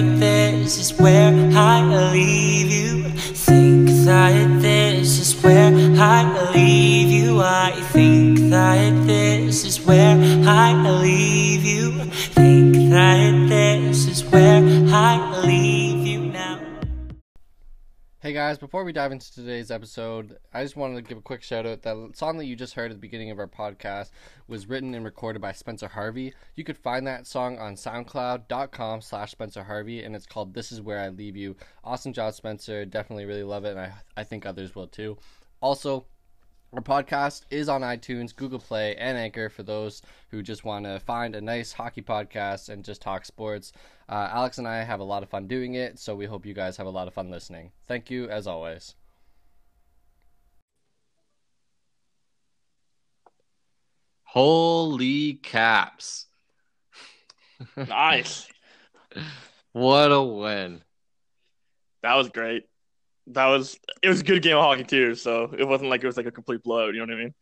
this is where I leave Hey guys, before we dive into today's episode, I just wanted to give a quick shout out. That song that you just heard at the beginning of our podcast was written and recorded by Spencer Harvey. You could find that song on soundcloud.com slash Spencer Harvey, and it's called This Is Where I Leave You. Awesome job, Spencer. Definitely really love it, and I, I think others will too. Also, our podcast is on iTunes, Google Play, and Anchor for those who just want to find a nice hockey podcast and just talk sports. Uh, Alex and I have a lot of fun doing it, so we hope you guys have a lot of fun listening. Thank you, as always. Holy caps. Nice. What a win. That was great. That was it was a good game of hockey too, so it wasn't like it was like a complete blowout, you know what I mean?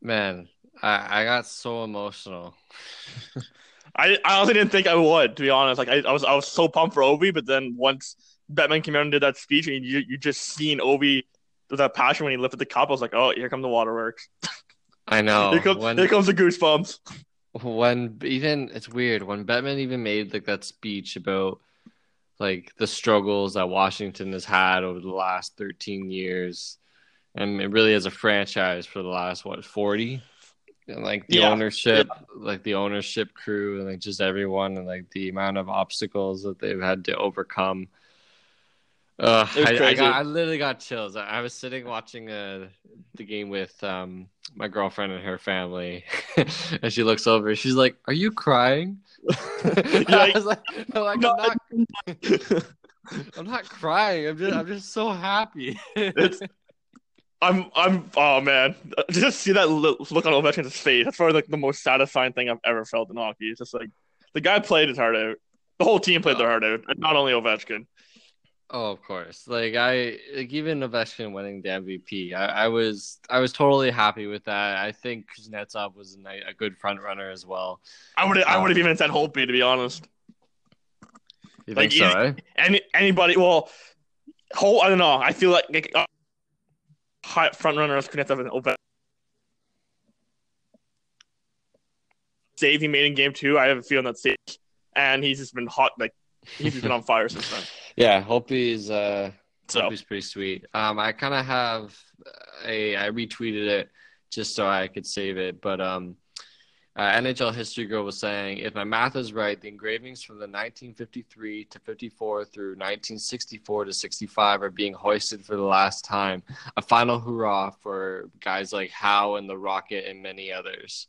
Man, I, I got so emotional. I, I honestly didn't think I would, to be honest. Like I, I was I was so pumped for Ovi, but then once Bettman came out and did that speech and you you just seen Ovi with that passion when he lifted the cup, I was like, Oh, here come the waterworks. I know. here, comes, when- here comes the goosebumps. when even it's weird when Bettman even made like that speech about like the struggles that Washington has had over the last 13 years and it really as a franchise for the last what 40 and like the Yeah. ownership like the ownership crew and like just everyone and like the amount of obstacles that they've had to overcome uh, I, I, got, I literally got chills. I, I was sitting watching uh, the game with um, my girlfriend and her family, and she looks over. She's like, "Are you crying?" I was like, no, like no, I'm, not. I'm not crying. I'm just, I'm just so happy." It's- I'm I'm oh man, just see that look on Ovechkin's face. That's probably like the most satisfying thing I've ever felt in hockey. It's just like the guy played his heart out. The whole team played their heart out, and not only Ovechkin. Oh, of course. Like I, like even Ovechkin winning the MVP, I, I was, I was totally happy with that. I think Kuznetsov was a, a good front runner as well. I would I Um, would have even said Holtby to be honest. You Like, think so? eh? Any anybody well, Holt I don't know. I feel like, like uh, high front runner is Kuznetsov an open Save he made in game two. I have a feeling that's save, and he's just been hot. Like he's been on fire since then. Yeah, Hope's uh, So Hope's pretty sweet. Um, I kind of have a, I retweeted it just so I could save it, but um, uh, NHL History Girl was saying, if my math is right, the engravings from the 1953 to 54 through 1964 to 65 are being hoisted for the last time. A final hurrah for guys like Howe and the Rocket and many others.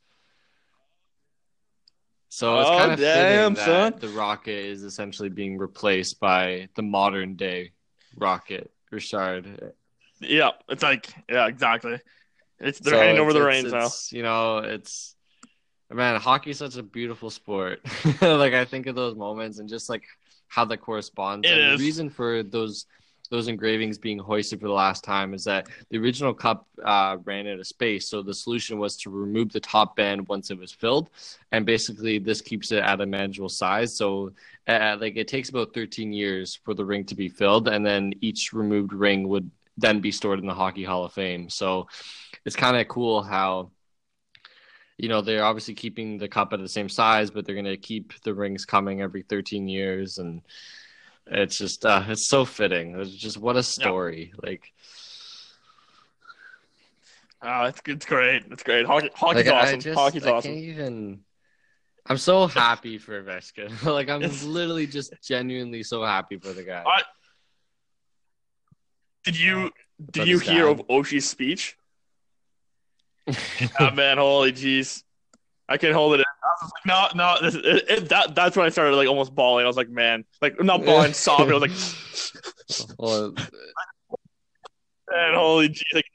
So it's Oh, kind of damn, fitting son. the Rocket is essentially being replaced by the modern day Rocket, Richard. yeah, it's like yeah, exactly. It's they're So handing over the reins now. You know, it's man, hockey's such a beautiful sport. like I think of those moments and just like how that corresponds. It and is. the reason for those those engravings being hoisted for the last time is that the original cup uh, ran out of space, so the solution was to remove the top band once it was filled, and basically this keeps it at a manageable size. So, uh, like it takes about 13 years for the ring to be filled, and then each removed ring would then be stored in the Hockey Hall of Fame. So, it's kind of cool how you know they're obviously keeping the cup at the same size but they're going to keep the rings coming every 13 years and it's just uh it's so fitting it's just what a story like Oh, it's it's great. It's great. Hockey, hockey's like I awesome. just hockey's I awesome. can't even I'm so happy for Ovechkin. like I'm It's- literally just genuinely so happy for the guy. I- Did you did you hear of Oshie's speech? Oh man, holy jeez. I can't hold it in. I was like, no, no, this, it, it, that that's when I started like almost bawling. I was like, man, like not bawling, sobbing. I was like, well, man, holy jeez, like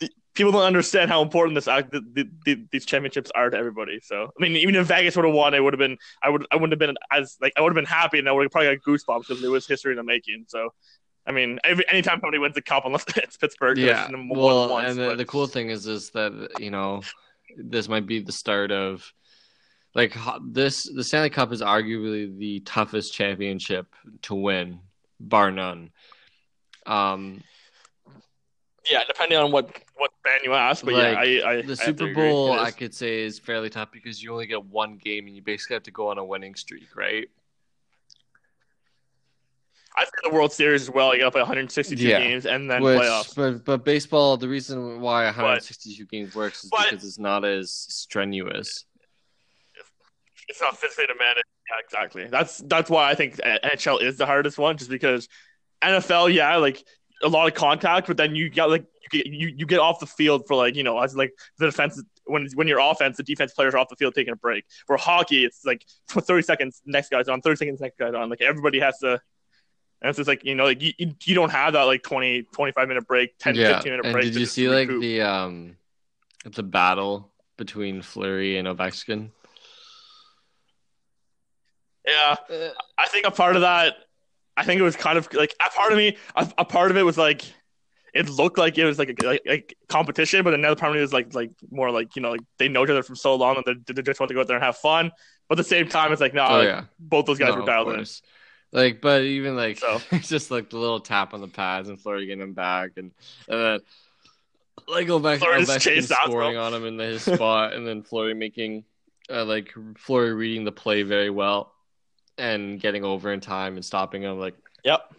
the- people don't understand how important this act, the, the, the, these championships are to everybody. So I mean, even if Vegas would have won, it would have been I would I wouldn't have been as like I would have been happy, and I would have probably got goosebumps because it was history in the making. So. I mean, every, anytime somebody wins the cup, unless it's Pittsburgh, yeah. more Well, than once, and the, but- the cool thing is is that you know this might be the start of like this the Stanley Cup is arguably the toughest championship to win, bar none. Um, Yeah, depending on what what band you ask, but Like, yeah, I, I the Super. Bowl I could say is fairly tough because you only get one game and you basically have to go on a winning streak, right? I think the World Series as well. You got to play 162 Yeah. games and then Which, playoffs. but but baseball, the reason why 162 games works is but- because it's not as strenuous. It's not physically demanding. Yeah, exactly. That's that's why I think NHL is the hardest one, just because NFL, yeah, like a lot of contact, but then you got like you get you, you get off the field for like you know as like the defense when when you're offense, the defense players are off the field taking a break. For hockey, it's like for 30 seconds, next guy's on, 30 seconds, next guy's on. Like everybody has to. And it's just like you know, like you, you you don't have that like 20, 25 minute break, 10, yeah, 15 minute and break. did you just see like the um the battle between Fleury and Ovechkin? Yeah, I think a part of that, I think it was kind of like a part of me, a, a part of it was like, it looked like it was like a, like, like competition, but another part of me was like like more like you know like they know each other from so long and they, they just want to go out there and have fun. But at the same time, it's like no, Oh like, yeah, both those guys No, were of dialed in. Like, but even like, So. just like the little tap on the pads and Fleury getting him back, and, and then like Ovechkin, Fleury just Ovechkin chased scoring on him in his spot, and then Fleury making uh, like Fleury reading the play very well and getting over in time and stopping him. Like, Yep.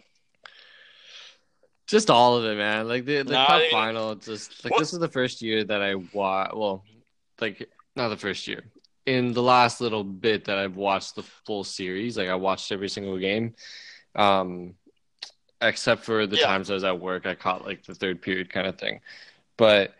just all of it, man. Like the the Nah, cup I mean- final, just like What- this is the first year that I watch. Well, like not the first year. In the last little bit that I've watched the full series, like I watched every single game, um, except for the Yeah. times I was at work, I caught like the third period kind of thing. But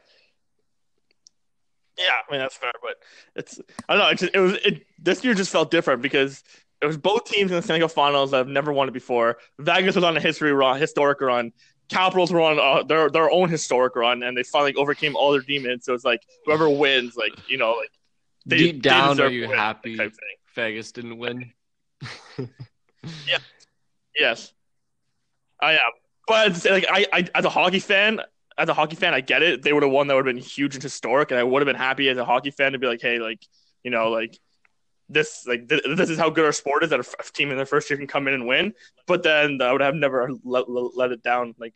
Yeah, I mean that's fair, but it's I don't know. It, just, it was it. This year just felt different because it was both teams in the Stanley Cup Finals that have never won it before. Vegas was on a history run, historic run. Capitals were on uh, their their own historic run, and they finally overcame all their demons. So it's like whoever wins, like you know, like they, deep down, are you happy. Vegas didn't win? Yeah. Yes, I am. But like I, I, as a hockey fan, as a hockey fan, I get it. They would have won. That would have been huge and historic, and I would have been happy as a hockey fan to be like, hey, like you know, like this, like th- this is how good our sport is that a f- team in their first year can come in and win. But then I would have never let, let it down, like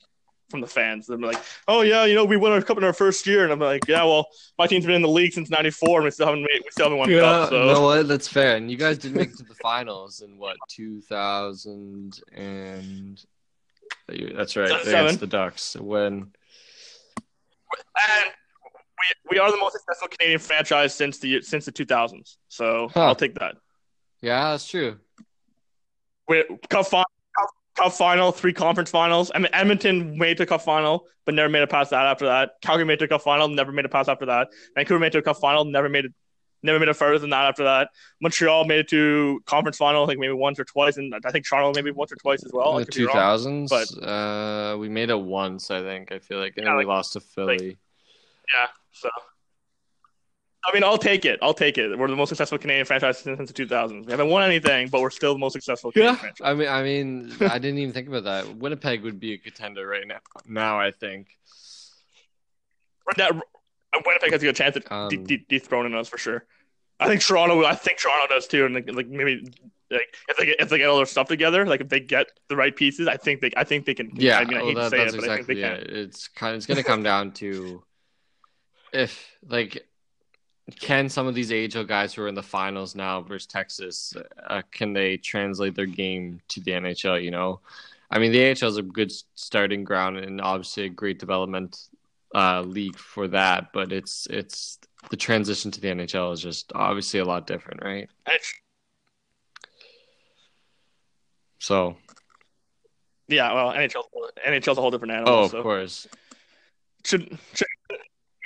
from the fans. They're like, oh yeah, you know, we won our cup in our first year, and I'm like, yeah, well, my team's been in the league since '94, and we still haven't made, we still haven't won a cup. So you know what? That's fair. And you guys did make it to the finals in what 2000 and that's right 2007. against the Ducks when and we, we are the most successful Canadian franchise since the since the 2000s. So Huh. I'll take that. yeah, that's true. We cup final, cup, final, three conference finals. I mean, Edmonton made the cup final, but never made it past that. After that, Calgary made the cup final, never made it past after that. Vancouver made the cup final, never made it, never made it further than that. After that, Montreal made it to conference final, I think maybe once or twice, and I think Toronto maybe once or twice as well. In the wrong. 2000s, but- uh, we made it once, I think. I feel like, and Yeah, we like- lost to Philly. Yeah, so. I mean, I'll take it. I'll take it. We're the most successful Canadian franchise since the 2000s. We haven't won anything, but we're still the most successful. Canadian yeah, franchise. I mean, I mean, I didn't even think about that. Winnipeg would be a contender right now. Now, I think. That, Winnipeg has a good chance at Um, de- de- dethroning us for sure. I think Toronto. I think Toronto does too, and like, like maybe like if they get, if they get all their stuff together, like if they get the right pieces, I think they I think they can. Yeah, I mean, I well, hate that, to say that's it, but I exactly think they it. can. It's kind. Of, It's going to come down to if like can some of these AHL guys who are in the finals now versus Texas uh, can they translate their game to the NHL? You know, I mean the AHL is a good starting ground and obviously a great development uh, league for that, but it's it's the transition to the NHL is just obviously a lot different, right? So, yeah, well, NHL NHL's a whole different animal. oh, of so. course, should should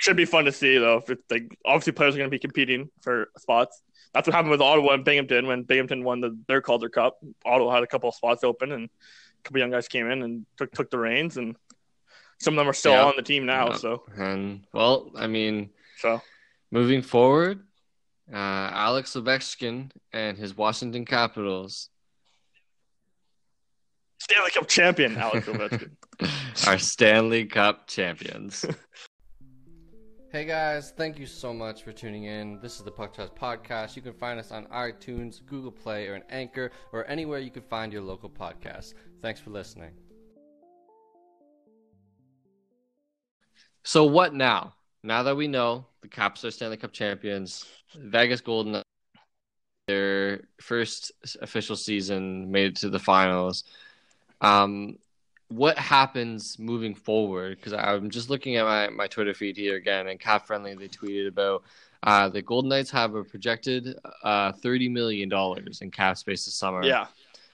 should be fun to see though. If it's like obviously players are going to be competing for spots. That's what happened with Ottawa and Binghamton when Binghamton won the their Calder Cup. Ottawa had a couple of spots open, and a couple young guys came in and took took the reins, and some of them are still Yeah. on the team now. Yeah. So and well, I mean. so Moving forward, uh, Alex Ovechkin and his Washington Capitals Stanley Cup champion Alex Ovechkin. are Stanley Cup champions. Hey guys, thank you so much for tuning in. This is the Puck Toss Podcast. You can find us on iTunes, Google Play, or an Anchor, or anywhere you can find your local podcast. Thanks for listening. So what now? Now that we know the Caps are Stanley Cup champions, Vegas Golden, their first official season, made it to the finals. Um, what happens moving forward? Because I'm just looking at my, my Twitter feed here again, and Cap Friendly they tweeted about uh, the Golden Knights have a projected uh, thirty million dollars in cap space this summer. Yeah.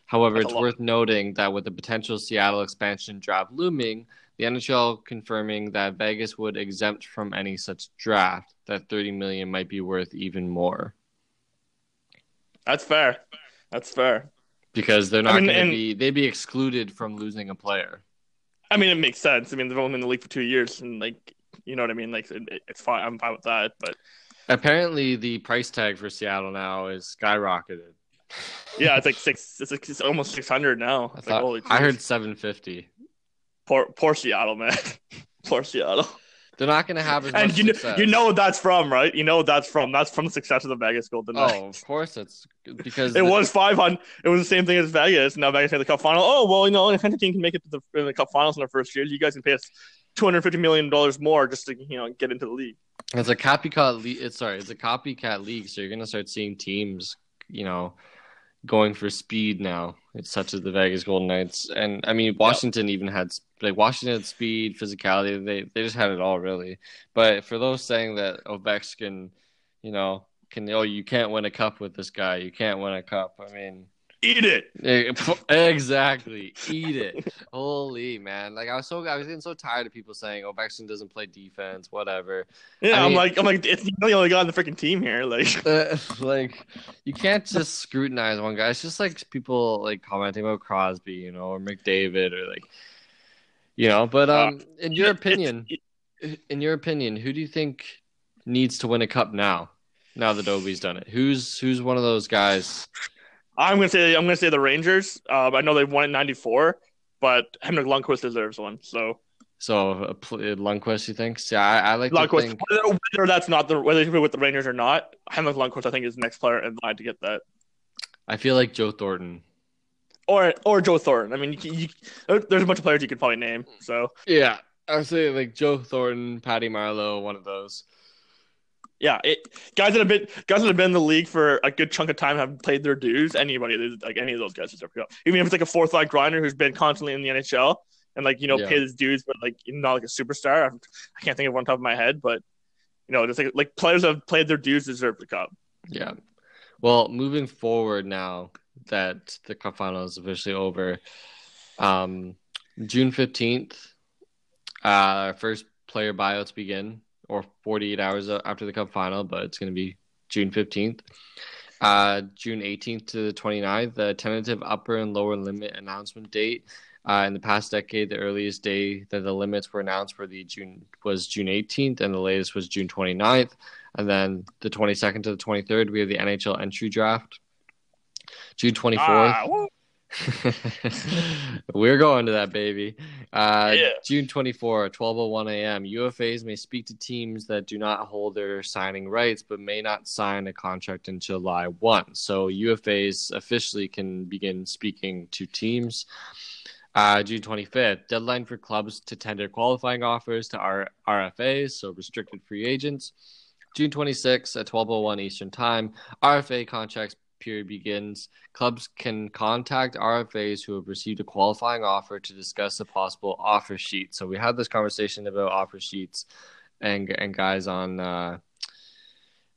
However, That's it's worth noting that with the potential Seattle expansion draft looming, the NHL confirming that Vegas would exempt from any such draft, that 30 million might be worth even more That's fair. That's fair. Because they're not I mean, going to be they'd be excluded from losing a player. I mean, it makes sense. I mean, they've only been in the league for two years, and like, you know what I mean. Like, it, it's fine. I'm fine with that. But Apparently, the price tag for Seattle now is skyrocketed. yeah, it's like six. It's, like, it's almost six hundred now. I, thought, like, holy I heard 750. poor, poor Seattle, man. poor Seattle. They're not going to have as And you know, success. you know what that's from, right? You know what that's from. That's from the success of the Vegas Golden oh, Knights. Oh, of course, it's because It was five hundred. It was the same thing as Vegas. Now Vegas made the Cup final. Oh well, you know, if any team can make it to the, in the Cup finals in their first year, you guys can pay us two hundred fifty million dollars more just to you know get into the league. It's a copycat league. It's sorry, it's a copycat league. So you're gonna start seeing teams, you know, going for speed now. It's such as the Vegas Golden Knights, and I mean Washington even had like Washington had speed, physicality. They they just had it all really. But for those saying that Ovechkin, you know, can oh you can't win a cup with this guy, you can't win a cup. I mean, Eat it. Exactly. Eat it. Holy man. Like I was so I was getting so tired of people saying, Oh, Baxton doesn't play defense, whatever. Yeah, I am mean- like, I'm like, it's the only guy on the freaking team here. Like, Uh, like you can't just scrutinize one guy. It's just like people like commenting about Crosby, you know, or McDavid or like you know, but um in your Uh, opinion in your opinion, who do you think needs to win a cup now? Now that Ovi's done it. Who's who's one of those guys? I'm gonna say, I'm gonna say the Rangers. Um, I know they've won in '94, but Henrik Lundqvist deserves one. So So uh, Lundqvist, you think? Yeah, I, I like to Lundqvist, think whether, whether that's not the whether he's with the Rangers or not, Henrik Lundqvist, I think, is the next player in line to get that. I feel like Joe Thornton. Or or Joe Thornton. I mean, you, you, there's a bunch of players you could probably name. So Yeah, I would say like Joe Thornton, Patty Marleau, one of those. Yeah, it, guys that have been guys that have been in the league for a good chunk of time have played their dues. Anybody like any of those guys deserve to go. Even if it's like a fourth line grinder who's been constantly in the NHL and like you know Yeah. paid his dues, but like not like a superstar. I'm, I can't think of one top of my head, but you know, just like like players that have played their dues deserve the cup. Yeah. Well, moving forward now that the cup final is officially over, um, June fifteenth, uh, our first player buyouts begin, or forty eight hours after the cup final, but it's going to be June fifteenth. Uh, June 18th to the 29th, the tentative upper and lower limit announcement date. Uh, in the past decade, the earliest day that the limits were announced for the June was June 18th, and the latest was June 29th. And then the 22nd to the 23rd, we have the NHL entry draft. June 24th. Ah, woo. We're going to that, baby. Uh, Yeah. June 24, 12.01 a.m. UFAs may speak to teams that do not hold their signing rights but may not sign a contract until July 1. So UFAs officially can begin speaking to teams. Uh, June 25th, deadline for clubs to tender qualifying offers to R- RFAs, so restricted free agents. June 26th at 12:01 Eastern Time, RFA contracts period begins. Clubs can contact RFAs who have received a qualifying offer to discuss a possible offer sheet. So we had this conversation about offer sheets and and guys on uh,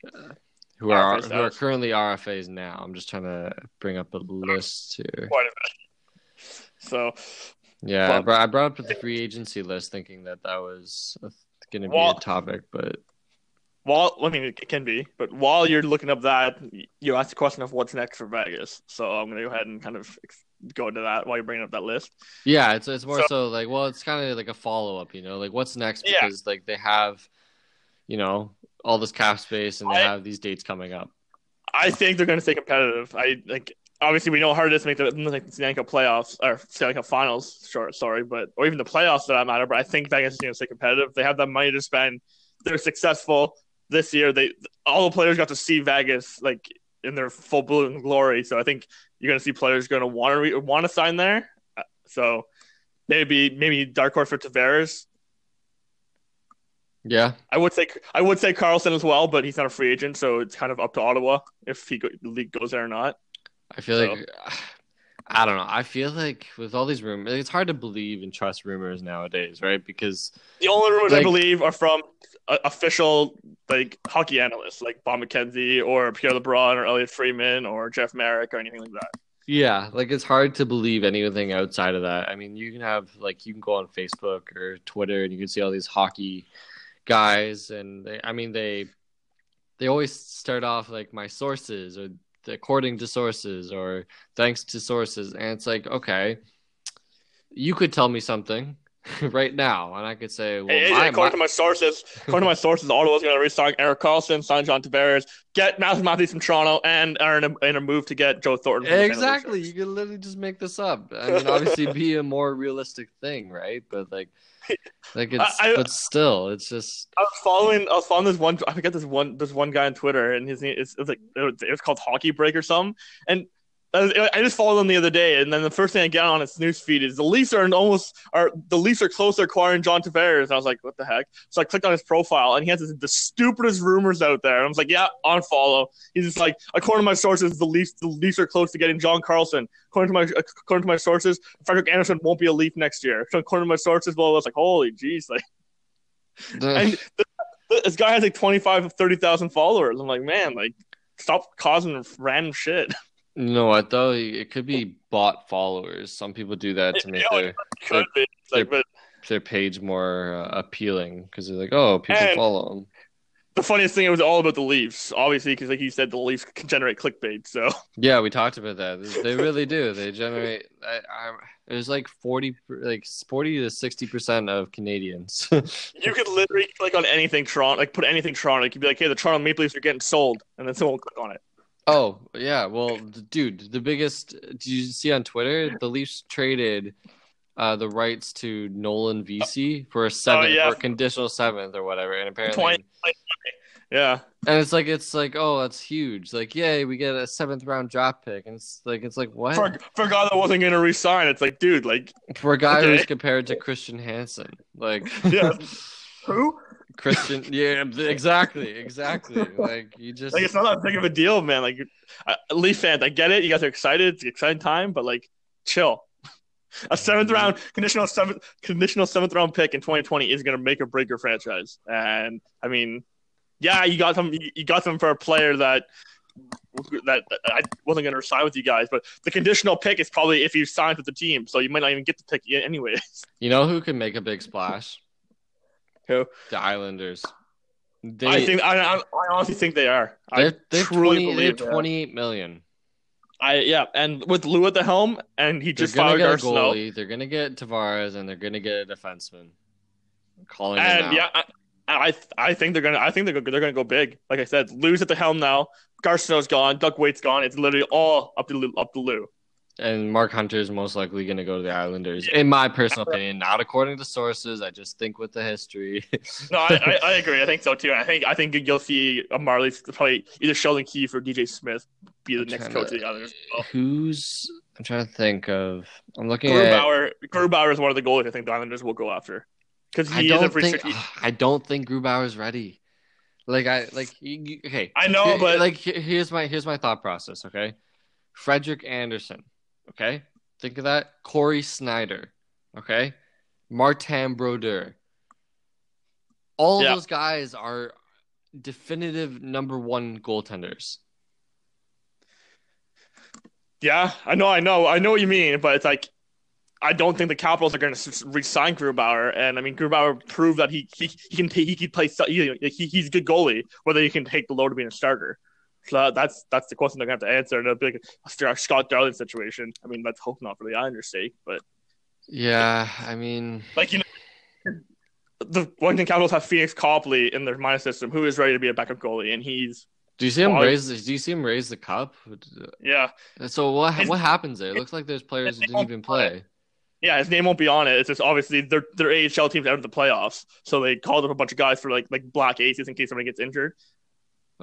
uh, who are who are currently RFAs now. I'm just trying to bring up a list here. Quite a bit. So Yeah, I brought, I brought up the free agency list thinking that that was going to be Well- a topic, but while I mean it can be, but while you're looking up that, you asked the question of what's next for Vegas. So I'm gonna go ahead and kind of go into that while you're bringing up that list. yeah, it's it's more So- so, like well, it's kind of like a follow up, you know, like what's next Yeah. because like they have, you know, all this cap space and they I- have these dates coming up. I think they're going to stay competitive. I like obviously we know how hard it is to make the like Stanley Cup playoffs or Stanley Cup finals. short sorry, but or even the playoffs for that matter. But I think Vegas is going to stay competitive. They have that money to spend. they're successful this year. They all the players got to see Vegas like in their full bloom glory. So I think you're going to see players going to want to re- want to sign there. Uh, So maybe maybe dark horse for Tavares. Yeah, I would say I would say Carlson as well, but he's not a free agent, so it's kind of up to Ottawa if he go, the league goes there or not. I feel like I don't know. I feel like with all these rumors, it's hard to believe and trust rumors nowadays, right? Because The only rumors I believe are from official like hockey analysts like Bob McKenzie or Pierre LeBrun or Elliotte Friedman or Jeff Marek or anything like that. yeah, like it's hard to believe anything outside of that. I mean, you can have like you can go on Facebook or Twitter and you can see all these hockey guys, and they, I mean they they always start off like my sources or according to sources or thanks to sources, and it's like okay, you could tell me something right now, and I could say, well, Hey, my, according my- to my sources, according to my sources, Ottawa's going to re-sign Erik Karlsson, sign John Tavares, get Matthew Matthews from Toronto, and are in a, in a move to get Joe Thornton. from the St. Louis Exactly. You can literally just make this up. I mean, obviously, be a more realistic thing, right? But like, like it's, I- but still, it's just I was following. I was following this one. I forget this one. This one guy on Twitter, and his name is it was like it was, it was called Hockey Break or something. And I I just followed him the other day, and then the first thing I get on his news feed is the Leafs are almost are the Leafs are close to acquiring John Tavares. I was like, what the heck? So I clicked on his profile, and he has this, the stupidest rumors out there. And I was like, yeah, unfollow. He's just like, according to my sources, the Leafs the Leafs are close to getting John Carlson. According to my according to my sources, Frederik Andersen won't be a Leaf next year. So according to my sources, well, I was like, holy jeez, like. and th- this guy has like 25 30,000 followers. I'm like, man, like stop causing random shit. you I thought? It could be bot followers. Some people do that to make their Could be. It's like, but their page more uh, appealing because they're like, oh, people And- follow them. the funniest thing, it was all about the Leafs, obviously, because like you said, the Leafs can generate clickbait. So Yeah, we talked about that. They really do. They generate. I, I, it was like forty, like forty to sixty percent of Canadians. you could literally click on anything Toronto, like put anything Toronto. You could be like, hey, the Toronto Maple Leafs are getting sold, and then someone will click on it. Oh yeah, well, dude, the biggest. Did you see on Twitter the Leafs traded uh, the rights to Nolan VC for a seventh yeah. or a conditional seventh or whatever, and apparently, Twenty- Yeah, and it's like it's like oh that's huge, like yay we get a seventh round draft pick, and it's like it's like what for, for a guy that wasn't going to resign, it's like, dude, like for a guy Okay. who's compared to Christian Hansen, like Yeah. who? Christian, yeah, exactly, exactly, like you just Like it's not that big of a deal, man. Like uh, Leaf fans, I get it. You guys are excited. It's an exciting time, but like, chill. A seventh round conditional seventh conditional seventh round pick in 2020 is going to make or break your franchise. And I mean, yeah, you got them. You you got them for a player that that, that I wasn't going to sign with you guys. But the conditional pick is probably if you signed with the team, so you might not even get the pick yet anyway. you know who can make a big splash? Who? The Islanders. They, I think I, I, honestly think they are. They're, they're truly 20, they're believe that. 28 million. I yeah, and with Lou at the helm, and he They're just fired Snow. goalie. They're gonna get Tavares, and they're gonna get a defenseman. I'm calling it And yeah, I, I I think they're gonna I think they're gonna, they're gonna go big. Like I said, Lou's at the helm now. Garth Snow's gone. Doug Weight's gone. It's literally all up to Lou, up to Lou. And Mark Hunter is most likely gonna go to the Islanders, in my personal opinion. Not according to sources. I just think with the history. No, I, I, I agree. I think so too. I think I think you'll see a Marley probably either Sheldon Keefe or DJ Smith be the I'm next coach to- of the Islanders. well. Who's? I'm trying to think of. I'm looking at. Grubauer, Grubauer is one of the goalies I think the Islanders will go after because I he is a think. I don't think Grubauer's ready. Like I like. Okay. I know, but- like here's my here's my thought process. Okay, Frederik Andersen. Okay, think of that. Cory Schneider. Okay, Martin Brodeur. All Yeah. those guys are definitive number one goaltenders. Yeah, I know, I know, I know what you mean, but it's like I don't think the Capitals are going to re-sign Grubauer, and I mean Grubauer proved that he he, he can take, he can play he, he's a good goalie, whether he can take the load of being a starter. So that's that's the question they're going to have to answer. And it'll be like a Scott Darling situation. I mean, let's hope not for the Islanders' sake, but Yeah, I mean, like you know, the Washington Capitals have Phoenix Copley in their minor system, who is ready to be a backup goalie, and he's do you see him Well, raise? Do you see him raise the cup? yeah, So what He's- what happens there? It looks like there's players who didn't even play. play. Yeah, his name won't be on it. It's just obviously their their AHL team's out of the playoffs, so they called up a bunch of guys for like like black aces in case somebody gets injured.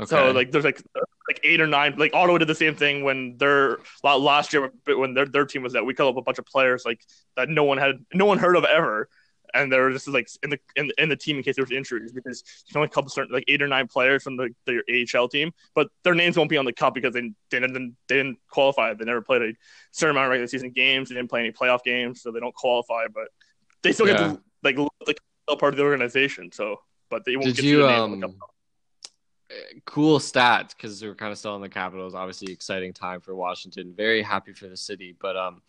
Okay. So like there's like like eight or nine. Like Ottawa did the same thing when their la- last year when their their team was out. We called up a bunch of players like that no one had no one heard of ever, and they were just like in the in, the- in the team in case there was injuries because you can only up certain like eight or nine players from the their AHL team, but their names won't be on the cup because they didn't they didn't qualify. They never played a certain amount of regular season games. They didn't play any playoff games, so they don't qualify. But they still get Yeah. to like still part of the organization. So, but they won't Did get you to the name on the um cup. Cool stats because we're kind of still in the Capitals. Obviously, exciting time for Washington. Very happy for the city. But um,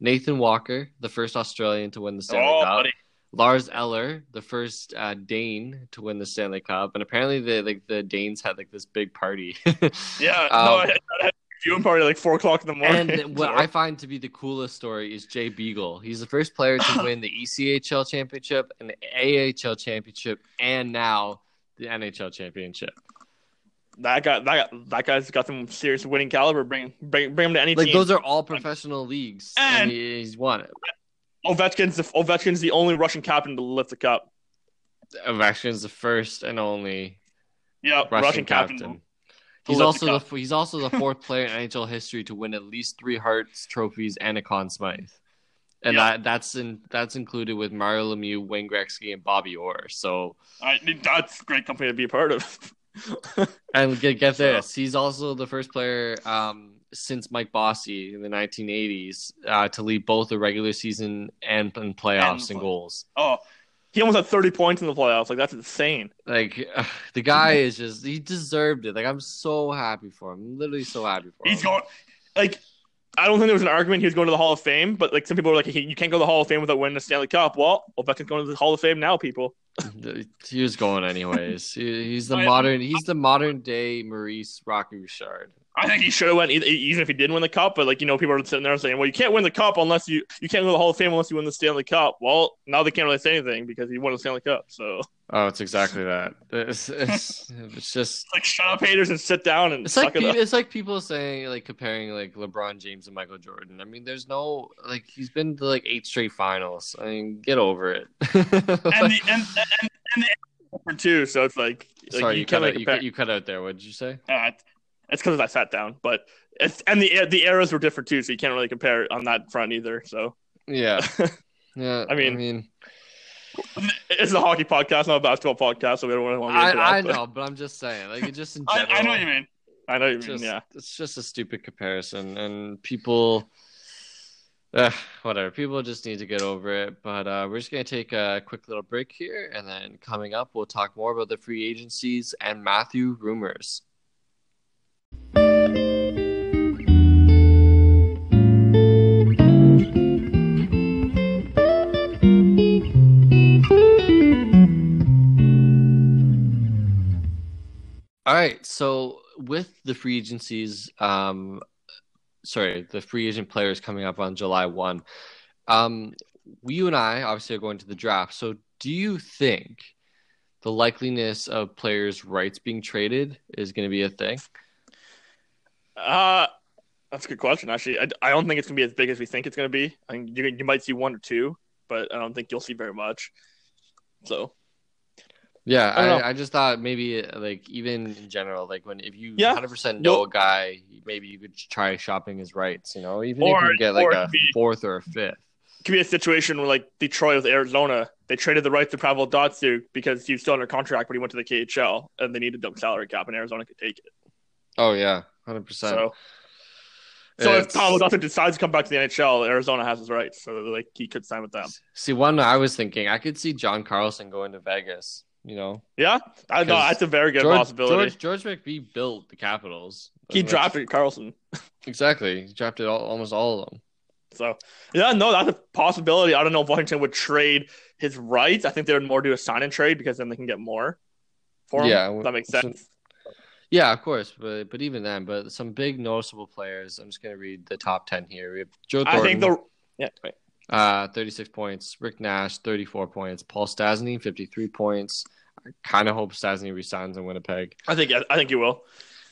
Nathan Walker, the first Australian to win the Stanley Oh, Cup. buddy. Lars Eller, the first uh, Dane to win the Stanley Cup, and apparently the like the Danes had like this big party. Yeah, Um, no, I, I had a viewing party like four o'clock in the morning. And what I find to be the coolest story is Jay Beagle. He's the first player to win the ECHL championship, and the AHL championship, and now the NHL championship. That guy, that that guy's got some serious winning caliber. Bring bring bring him to any Like team. those are all professional leagues, and, And- he- he's won it. Ovechkin's the Ovechkin's the only Russian captain to lift the cup. Ovechkin's the first and only Yeah, Russian, Russian, captain. captain. He's also the the he's also the fourth player in NHL history to win at least three Hearts trophies and a Conn Smythe, and Yeah. that that's in that's included with Mario Lemieux, Wayne Gretzky, and Bobby Orr. So I, that's great company to be a part of. And get get So- this, he's also the first player um, since Mike Bossy in the 1980s uh, to lead both the regular season and, and playoffs And- in goals. oh, he almost had thirty points in the playoffs. Like that's insane. Like the guy is just he deserved it. Like I'm so happy for him. I'm literally so happy for He's him. He's going like. I don't think there was an argument he was going to the Hall of Fame, but like some people were like, "You can't go to the Hall of Fame without winning a Stanley Cup." Well, Ovechkin's going to the Hall of Fame now, people. He was going anyways. He, he's the modern. He's the modern day Maurice Rocky Richard. I think he should have went even if he didn't win the cup. But like you know, people are sitting there saying, "Well, you can't win the cup unless you you can't go to the Hall of Fame unless you win the Stanley Cup." Well, now they can't really say anything because he won the Stanley Cup. So Oh, it's exactly that. It's, it's, it's just like, shut up, haters, and sit down and It's suck like it pe- up. it's like people saying like comparing like LeBron James and Michael Jordan. I mean, there's no like he's been to like eight straight finals. I mean, get over it. And the and and, and the different too. So it's like, like Sorry, you, can't cut really out, you, compare. cut- you cut out there. What did you say? Uh, it's because I sat down, but it's and the the eras were different too, so you can't really compare on that front either. So Yeah, yeah. I mean, I mean, it's a hockey podcast, not a basketball podcast, so we don't want to get into I, I but- know, but I'm just saying, like, it just in I, general. I know what you mean. I know what you mean. Just, yeah. it's just a stupid comparison, and people. Uh, whatever. People just need to get over it. But uh, we're just going to take a quick little break here. And then coming up, we'll talk more about the free agencies and Matthew rumors. All right. So with the free agencies, um, sorry, the free agent players coming up on July 1, um, you and I obviously are going to the draft. So do you think the likeliness of players' rights being traded is going to be a thing? Uh, that's a good question. Actually, I, I don't think it's gonna be as big as we think it's gonna be. I think you you might see one or two, but I don't think you'll see very much. So Yeah, I I. I, just thought maybe like even in general, like when if you Yeah. 100% know You'll- a guy, maybe you could try shopping his rights, you know, even Or- if you get like a be- fourth or a fifth. could be a situation where like Detroit with Arizona, they traded the rights to Pavel Datsyuk because he was still under contract, but he went to the KHL and they needed a salary cap, and Arizona could take it. Oh yeah, 100%. So, so if It's- Pavel Datsyuk decides to come back to the NHL, Arizona has his rights, so like he could sign with them. See, one I was thinking, I could see John Carlson going to Vegas. You know, Yeah, I know that's a very good George, possibility. George George McPhee built the Capitals. he that's- drafted Carlson. exactly. He drafted all, almost all of them. So yeah, no, that's a possibility. I don't know if Washington would trade his rights. I think they would more do a sign and trade because then they can get more for him. Yeah, that makes sense. Yeah, of course, but but even then, but some big noticeable players. I'm just gonna read the top ten here. We have Joe Thornton, I think the yeah. Wait. Uh, 36 points. Rick Nash, 34 points. Paul Stastny, 53 points. I kind of hope Stastny resigns in Winnipeg. I think I think you will.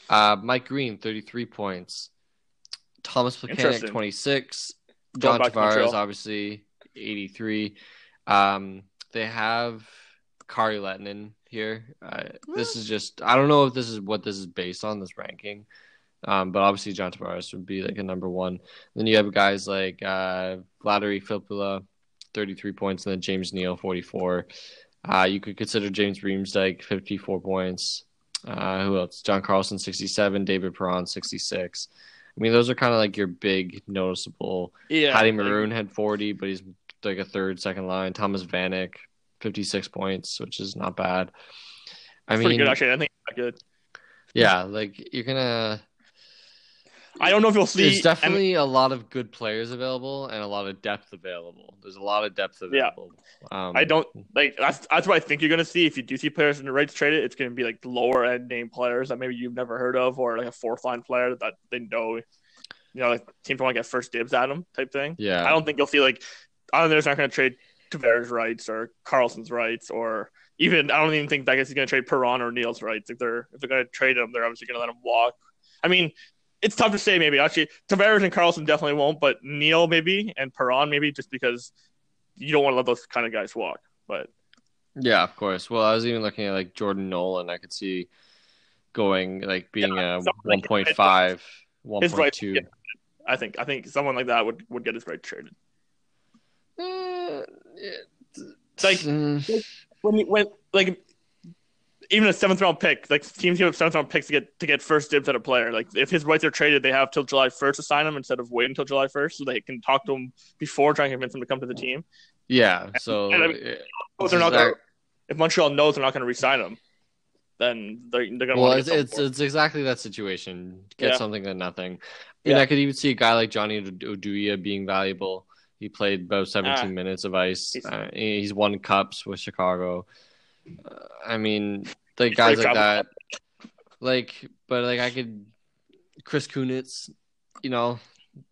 Uh, Mike Green, 33 points. Tomas Plekanec, 26. Going John back Tavares, obviously. 83. Um, they have Kari Lehtonen here. Uh, this is just I don't know if this is what this is based on this ranking, um, but obviously John Tavares would be like a number one. Then you have guys like uh, Filppula, 33 points, and then James Neal, 44. Uh, you could consider James Riemsdyk, 54 points. Uh, who else? John Carlson, 67. David Perron, 66. I mean, those are kind of like your big noticeable. Yeah, Patty like- Maroon had 40, but he's like a third, second line. Thomas Vanek, 56 points, which is not bad. I it's mean, pretty good actually. I think good. yeah, like you're gonna. I don't know if you'll see. There's definitely a lot of good players available and a lot of depth available. There's a lot of depth Yeah. available. Um, I don't like that's that's what I think you're gonna see. If you do see players in the right to trade it's gonna be like lower end name players that maybe you've never heard of, or like a fourth line player that they know. You know, like teams want to get first dibs at them type thing. Yeah, I don't think you'll see like Islanders aren't gonna trade Tavares' rights or Carlson's rights or even I don't even think Vegas is gonna trade Perron or Neal's rights. If they're if they're gonna trade them, they're obviously gonna let him walk. I mean, it's tough to say. Maybe actually, Tavares and Carlson definitely won't, but Neal maybe and Perron maybe just because you don't want to let those kind of guys walk. But Yeah, of course. Well, I was even looking at like Jordan Nolan. I could see going like being Yeah, a something like 1.5, his rights 1.2. I think I think someone like that would would get his right traded. Eh, It's like mm, when you- when like even a seventh round pick, like teams give up seventh round picks to get to get first dibs at a player. Like if his rights are traded, they have till July first to sign him instead of waiting until July first, so they can talk to him before trying to convince him to come to the team. yeah. So And I mean, If they're not is gonna, if Montreal knows they're not going to re-sign him, then they're, they're going to well, it's, it's it's exactly that situation. Get Yeah. something than nothing. And Yeah. I could even see a guy like Johnny Oduya being valuable. He played about 17 Ah. minutes of ice. He's- Uh, he's won cups with Chicago. Uh, I mean, like guys like that. Like, but like I could, Chris Kunitz, you know,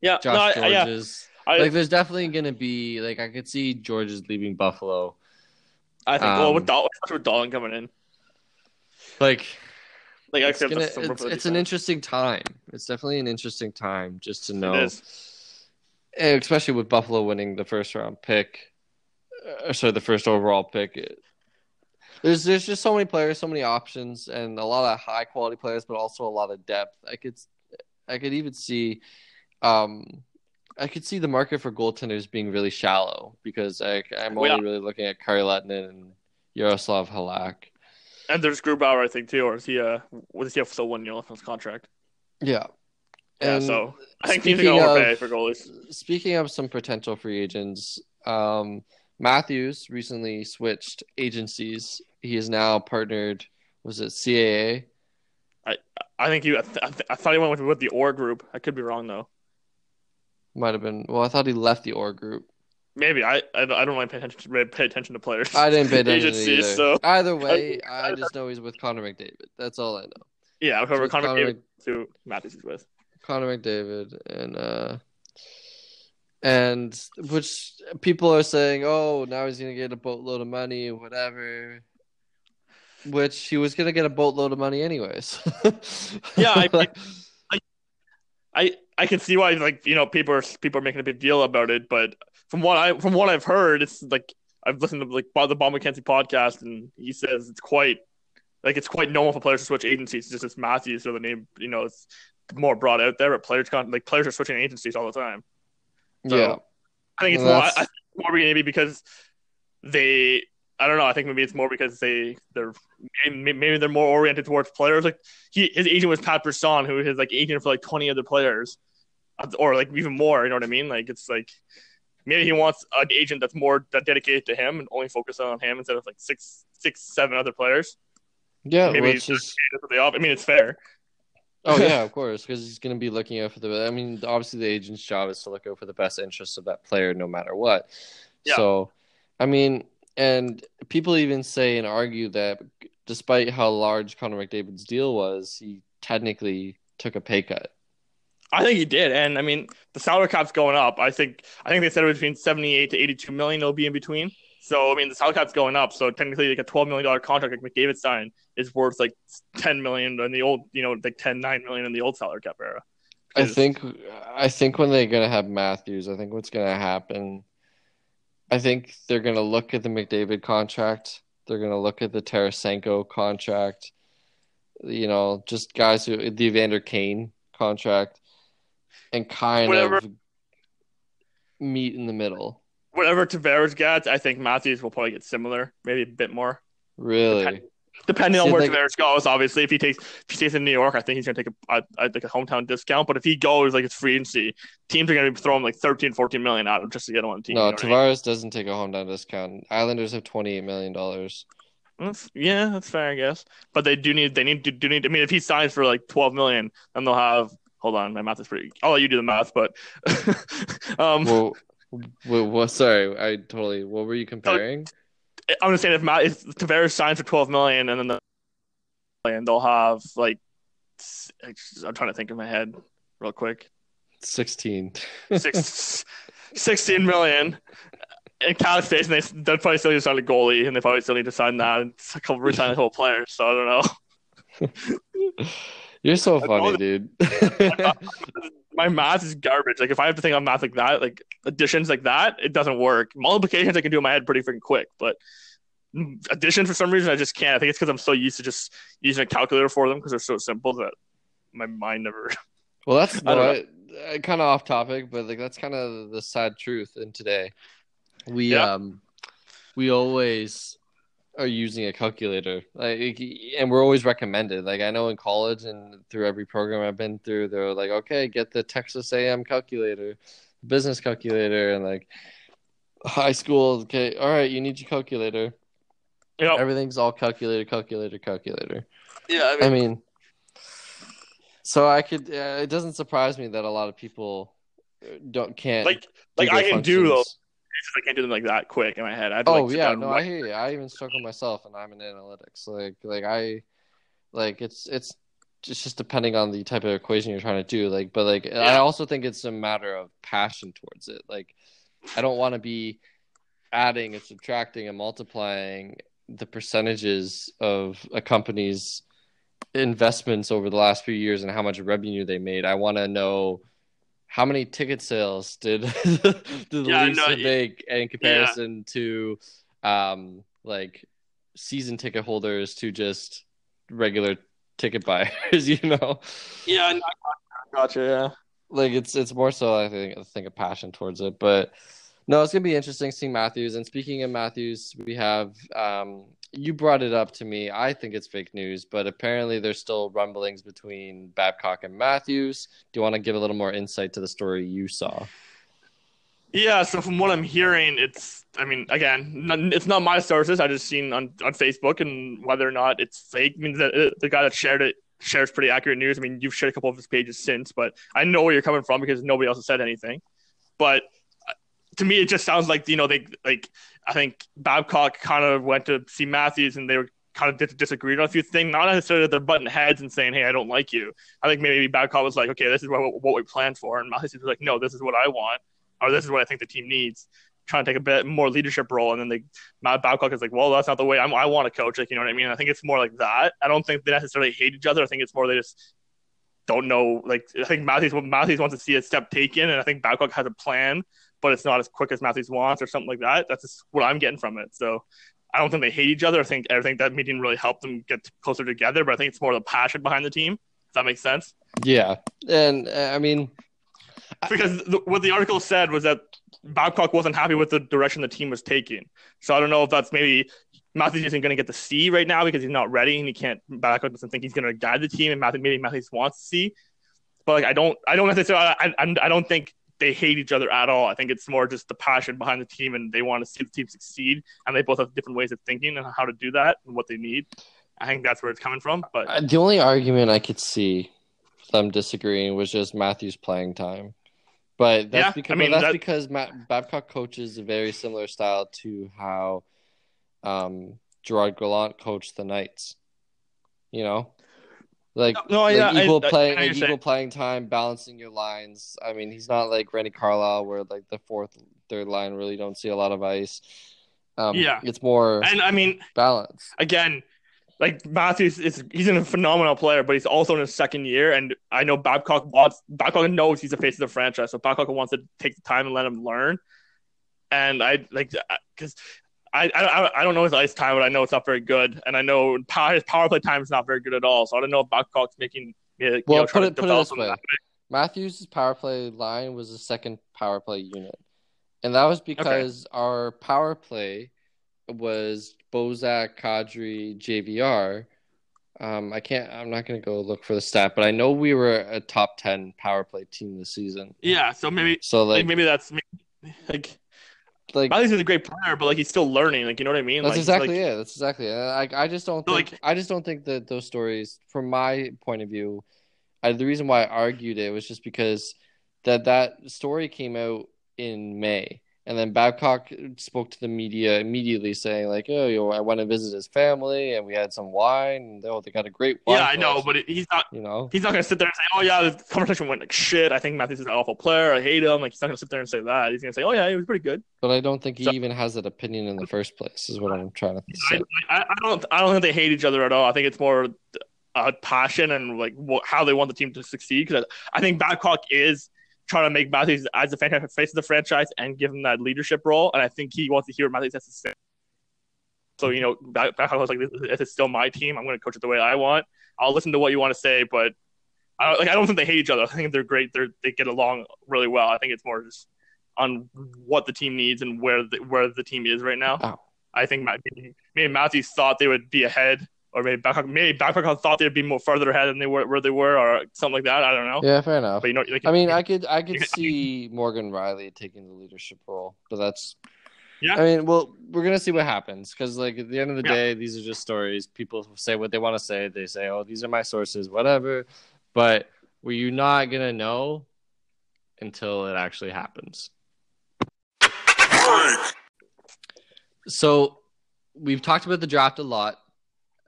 yeah, Josh no, I, I- yeah. Gorges. I, like, there's definitely gonna be like I could see Gorges leaving Buffalo. I think well um, with Dahlin, with Dahlin coming in, Like, like I it's, gonna, it's, the it's an interesting time. It's definitely an interesting time just to know, It is. and especially with Buffalo winning the first round pick, uh, sorry, the first overall pick. It, there's there's just so many players, so many options, and a lot of high quality players, but also a lot of depth. I could I could even see, um, I could see the market for goaltenders being really shallow because I, I'm only Yeah. really looking at Kari Lehtonen and Yaroslav Halak. And there's Grubauer, I think too, or is he uh, does he have still one year left on his contract? Yeah. Yeah, And so I think teams are going to overpay for goalies. Speaking of some potential free agents, um, Matthews recently switched agencies. He is now partnered. Was it CAA? I think you. I, th- I, th- I thought he went with, with the Orr group. I could be wrong though. Might have been. Well, I thought he left the Orr group. Maybe I. I, don't- I don't really pay attention. To, really pay attention to players. I didn't pay attention to Agencies, either. so- Either way, I just know he's with Connor McDavid. That's all I know. yeah, whoever Connor Connor, McDavid Mc- to Matthews is with. Connor McDavid and uh, and which people are saying, oh, now he's gonna get a boatload of money, whatever. Which he was gonna get a boatload of money anyways. Yeah, I- Like- I I can see why like you know people are people are making a big deal about it, but from what I from what I've heard, it's like I've listened to like the Bob McKenzie podcast, and he says it's quite like it's quite normal for players to switch agencies. It's just it's Matthews, so the name you know it's more brought out there, but players like players are switching agencies all the time. So, yeah. I think it's more. I, I think more maybe because they. I don't know. I think maybe it's more because they they're maybe they're more oriented towards players. Like he, his agent was Pat Brisson, who is like agent for like twenty other players, uh, or like even more. You know what I mean? Like it's like maybe he wants an agent that's more that dedicated to him and only focus on him instead of like six, six, seven other players. Yeah, maybe which is That's what they offer. I mean, it's fair. Oh yeah, of course, because he's going to be looking out for the. I mean, obviously, the agent's job is to look out for the best interests of that player, no matter what. Yeah. So, I mean, and people even say and argue that despite how large Connor McDavid's deal was, he technically took a pay cut. I think he did, and I mean the salary cap's going up. I think I think they said it was between seventy-eight to eighty-two million. It'll be in between. So I mean the salary cap's going up. So technically, like a twelve million dollar contract like McDavid signed is worth like ten million in the old, you know, like 10, 9 million in the old salary cap era. I think I think when they're gonna have Matthews, I think what's gonna happen I think they're going to look at the McDavid contract. They're going to look at the Tarasenko contract. You know, just guys who the Evander Kane contract, and kind Whatever. of meet in the middle. Whatever Tavares gets, I think Matthews will probably get similar, maybe a bit more. Really, Depending on where like- Tavares goes, obviously, if he takes if he stays in New York, I think he's gonna take a, a, like a hometown discount. But if he goes like it's free agency, teams are gonna be throwing like 13, 14 million at him just to get him on the team. no. you know what I mean? Tavares doesn't take a home down discount. Islanders have twenty eight million dollars. That's, yeah, that's fair, I guess. But they do need they need to do need. I mean, if he signs for like twelve million, then they'll have. Hold on, my math is pretty. I'll let you do the math, but um, Well, well, well, sorry, I totally. What were you comparing? I'm just saying if Matt if Tavares signs for twelve million and then the and they'll have like I'm trying to think in my head real quick Sixteen. six, 16 million in cap space and they they'll probably still need to sign a goalie and they probably still need to sign that and a couple resign a couple players so I don't know You're so funny, dude. my math is garbage like if I have to think on math like that like additions like that it doesn't work multiplications I can do in my head pretty freaking quick but addition for some reason I just can't I think it's because I'm so used to just using a calculator for them because they're so simple that my mind never well, that's I don't kind of off topic, but like that's kind of the sad truth in today. We Yeah. um, we always are using a calculator, like, and we're always recommended. Like I know in college and through every program I've been through, they're like, okay, get the Texas A&M calculator, business calculator, and like high school. Okay, all right, you need your calculator. know Everything's all calculator, calculator, calculator. yeah I I mean, mean, so I could. Uh, it doesn't surprise me that a lot of people don't can't like do like I can do those functions. I can't do them like that quick in my head I have to, Oh like, yeah, no, I hear you. I even struggle myself, and I'm in analytics. Like, like I, like it's it's just just depending on the type of equation you're trying to do. Like, but like I also think it's a matter of passion towards it. Like, I don't want to be adding and subtracting and multiplying the percentages of a company's investments over the last few years and how much revenue they made. I want to know how many ticket sales did, did the Yeah, Leafs no, make in comparison to um like season ticket holders to just regular ticket buyers, you know? yeah no, I gotcha yeah Like it's it's more so I think I think a passion towards it. But no, it's gonna be interesting seeing Matthews. And speaking of Matthews, we have um you brought it up to me. I think it's fake news, but apparently there's still rumblings between Babcock and Matthews. Do you want to give a little more insight to the story you saw? Yeah, so from what I'm hearing, it's I mean, again, it's not my sources. I just seen on, on Facebook, and whether or not it's fake means that the guy that shared it shares pretty accurate news. I mean, you've shared a couple of his pages since, but I know where you're coming from because nobody else has said anything. But to me, it just sounds like you know they like I think Babcock kind of went to see Matthews, and they were kind of dis- disagreed on a few things. Not necessarily that they're butting heads and saying, "Hey, I don't like you." I think maybe Babcock was like, "Okay, this is what what we planned for," and Matthews was like, "No, this is what I want." or this is what I think the team needs. Trying to take a bit more leadership role, and then they Matt Babcock is like, well, that's not the way I'm, I want to coach. Like, you know what I mean? I think it's more like that. I don't think they necessarily hate each other. I think it's more they just don't know. Like, I think Matthews Matthews wants to see a step taken, and I think Babcock has a plan, but it's not as quick as Matthews wants, or something like that. That's just what I'm getting from it. So. I don't think they hate each other. I think I think that meeting really helped them get closer together. But I think it's more the passion behind the team. Does that make sense? Yeah, and uh, I mean, because the, what the article said was that Babcock wasn't happy with the direction the team was taking. So I don't know if that's maybe Matthews isn't going to get the C right now because he's not ready and he can't. Babcock doesn't think he's going to guide the team, and Matthews, maybe Matthews wants to see. But like I don't, I don't necessarily, I, I, I don't think they hate each other at all. I think it's more just the passion behind the team, and they want to see the team succeed, and they both have different ways of thinking and how to do that and what they need. I think that's where it's coming from. But Uh, The only argument I could see them disagreeing was just Matthew's playing time. But that's Yeah, because I mean, that's that- because Matt Babcock coaches a very similar style to how um, Gerard Gallant coached the Knights. You know, like, no, like yeah, I- equal I- I playing, like equal playing time, balancing your lines. I mean, he's not like Randy Carlyle, where like the fourth, third line really don't see a lot of ice. Um, Yeah. it's more and I mean, balance again, like Matthews is he's a phenomenal player, but he's also in his second year, and I know Babcock wants Babcock knows he's the face of the franchise, so Babcock wants to take the time and let him learn. and I like because. I, I I don't know his ice time, but I know it's not very good, and I know power, his power play time is not very good at all. So I don't know if Babcock's making. You Well, know, put trying it to put it this way: Matthews' power play line was the second power play unit, and that was because our power play was Bozak, Kadri, JVR. Um, I can't. I'm not going to go look for the stat, but I know we were a top ten power play team this season. Yeah, so maybe So like, maybe that's like like is a great player, but like he's still learning. Like you know what I mean? That's like, exactly like, it. That's exactly it. I I just don't So, think like- I just don't think that those stories, from my point of view, I, the reason why I argued it was just because that that story came out in May, and then Babcock spoke to the media immediately saying like, oh, you know, I went to visit his family, and we had some wine, and oh, they got a great wine. Yeah, I know, glass," but he's not. you know, He's not gonna sit there and say, "Oh yeah, the conversation went like shit." I think Matthews is an awful player. I hate him. Like he's not gonna sit there and say that. He's gonna say, "Oh yeah, he was pretty good." but I don't think he So- even has that opinion in the first place. Is what I'm trying to say. I, I don't. I don't think they hate each other at all. I think it's more uh, passion and like wh- how they want the team to succeed. Because I, I think Babcock is trying to make Matthews as the fan- face of the franchise and give him that leadership role. And I think he wants to hear what Matthews has to say. So you know, Bab- Babcock was like, "This is still my team. I'm going to coach it the way I want. I'll listen to what you want to say, but I don't, like I don't think they hate each other. I think they're great. They're they get along really well. I think it's more just on what the team needs and where the, where the team is right now. Ow. I think maybe, maybe Matthews thought they would be ahead, or maybe Babcock, maybe Babcock thought they'd be more further ahead than they were where they were, or something like that. I don't know. Yeah, fair enough. But you know, like, I mean, I could I could You- see Morgan Rielly taking the leadership role, but that's Yeah. I mean, well, we're gonna see what happens because, like, at the end of the Yeah. day, these are just stories. People say what they want to say. They say, "Oh, these are my sources," whatever. But were you not gonna know until it actually happens? So we've talked about the draft a lot,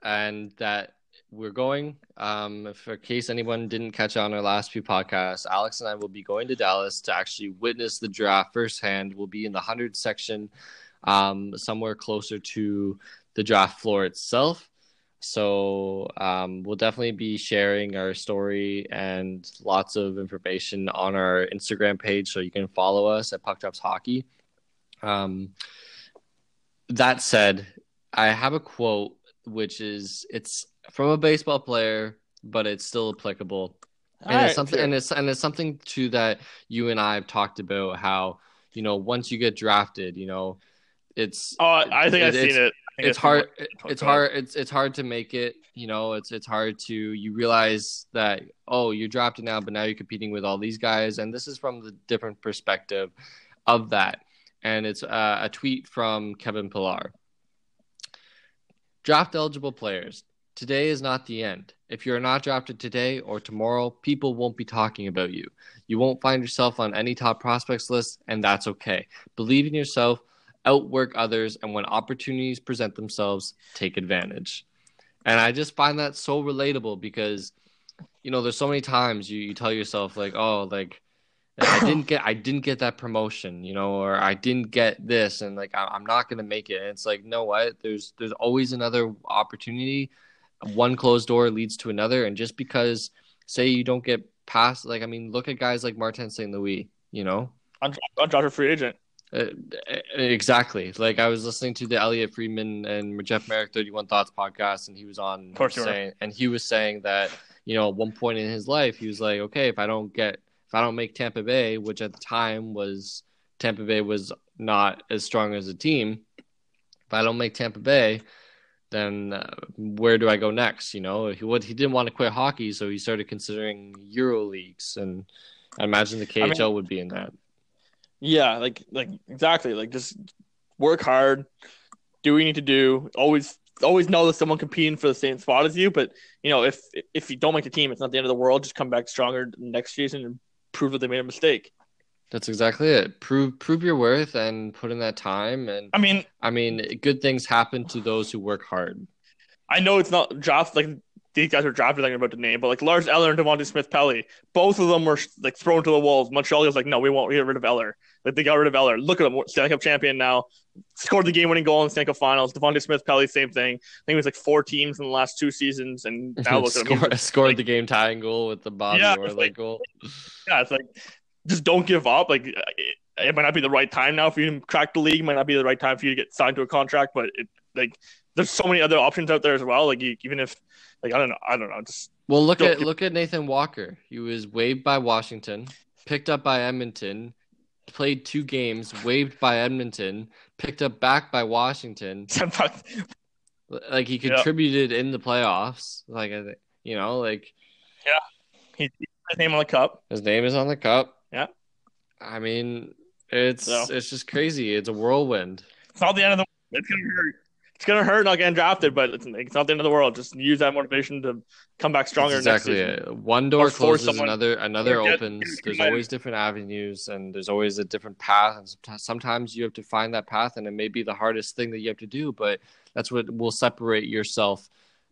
and that we're going. Um, for case anyone didn't catch on our last few podcasts, Alex and I will be going to Dallas to actually witness the draft firsthand. We'll be in the hundred section, um, somewhere closer to the draft floor itself. So um, we'll definitely be sharing our story and lots of information on our Instagram page, so you can follow us at Puck Drops Hockey. Um, that said, I have a quote which is it's from a baseball player, but it's still applicable. And Alright, it's something sure. and it's and it's something too that you and I have talked about how, you know, once you get drafted, you know, it's oh, I think I've It- seen it. I it's hard it. it's hard it's it's hard to make it you know it's it's hard to you realize that oh you're drafted now but now you're competing with all these guys and this is from the different perspective of that and it's uh, a tweet from kevin pillar draft eligible players. Today is not the end. If you're not drafted today or tomorrow people won't be talking about you. You won't find yourself on any top prospects list and that's okay. Believe in yourself outwork others, and when opportunities present themselves, take advantage. And I just find that so relatable because, you know, there's so many times you, you tell yourself like, oh, like I didn't get I didn't get that promotion, you know, or I didn't get this, and like I, I'm not gonna make it. And it's like, no, what? There's there's always another opportunity. One closed door leads to another, and just because say you don't get past, like I mean, look at guys like Martin St. Louis, you know. Dodger free agent. Uh, exactly. Like I was listening to the Elliotte Friedman and Jeff Marek 31 Thoughts podcast, and he was on Of course you saying, and he was saying that you know at one point in his life he was like, okay, if I don't get, if I don't make Tampa Bay, which at the time was Tampa Bay was not as strong as a team, if I don't make Tampa Bay, then uh, where do I go next? You know, he what he didn't want to quit hockey, so he started considering Euro leagues, and I imagine the KHL mean- would be in that. Yeah, like like exactly. Like just work hard, do what you need to do. Always always know that someone competing for the same spot as you. But you know, if if you don't make the team, it's not the end of the world. Just come back stronger next season and prove that they made a mistake. That's exactly it. Prove prove your worth and put in that time. And I mean, I mean, good things happen to those who work hard. I know it's not draft like these guys are drafted. I'm about to name, but like Lars Eller and Devante Smith Pelly, both of them were like thrown to the wolves. Montreal was like, no, we won't get rid of Eller. Like they got rid of Eller. Look at him, Stanley Cup champion now. Scored the game-winning goal in the Stanley Cup Finals. Devante Smith Pelly, same thing. I think it was like four teams in the last two seasons, and now look at him. Score, He's- scored the game tying goal with the Bobby Yeah, Orley like- goal. yeah, it's like just don't give up. Like it might not be the right time now for you to crack the league. It might not be the right time for you to get signed to a contract, but it like there's so many other options out there as well. Like you, even if like I don't know, I don't know, just Well, look at look at Nathan Walker. He was waived by Washington, picked up by Edmonton, played two games, waived by Edmonton, picked up back by Washington. Like he Yeah. contributed in the playoffs. Like you know, like yeah, he his name on the cup. his name is on the cup. Yeah. I mean, it's So. it's just crazy. It's a whirlwind. It's not the end of the. It's gonna hurt. It's gonna hurt not getting drafted, but it's, it's not the end of the world. Just use that motivation to come back stronger That's exactly it. Uh, one door Or closes, someone- another another opens. There's always different avenues, and there's always a different path. And sometimes you have to find that path, and it may be the hardest thing that you have to do, but that's what will separate yourself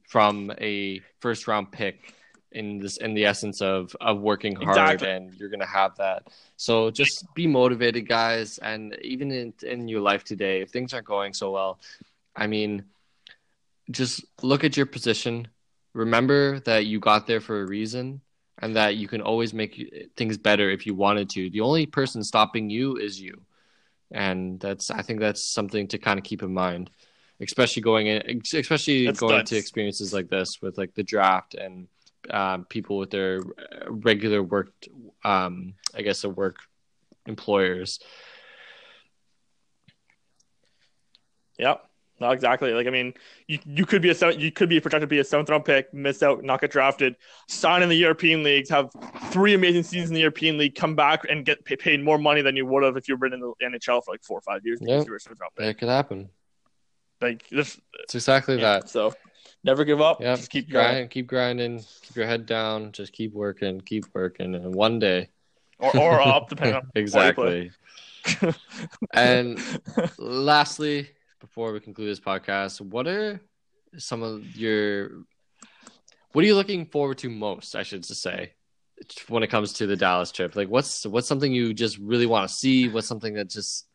from a first round pick in this in the essence of of working hard Exactly. and you're gonna have that so just be motivated guys and even in in your life today if things aren't going so well i mean just look at your position remember that you got there for a reason and that you can always make things better if you wanted to the only person stopping you is you and that's i think that's something to kind of keep in mind especially going in especially That's going nuts. to experiences like this with like the draft and um, people with their uh, regular work um, i guess the work employers Yep. No, exactly. Like I mean, you you could be a you could be projected to be a seventh round pick, miss out, not get drafted, sign in the European leagues, have three amazing seasons in the European league, come back and get pay, paid more money than you would have if you've been in the NHL for like four or five years. because Yep. you were a seventh round pick. it could happen Like this, it's exactly yeah, that So never give up. yeah Just keep going. grind, keep grinding keep your head down just keep working keep working and one day Or, or up, depending on exactly and lastly, before we conclude this podcast, what are some of your what are you looking forward to most, I should say, when it comes to the Dallas trip? Like what's what's something you just really want to see? What's something that just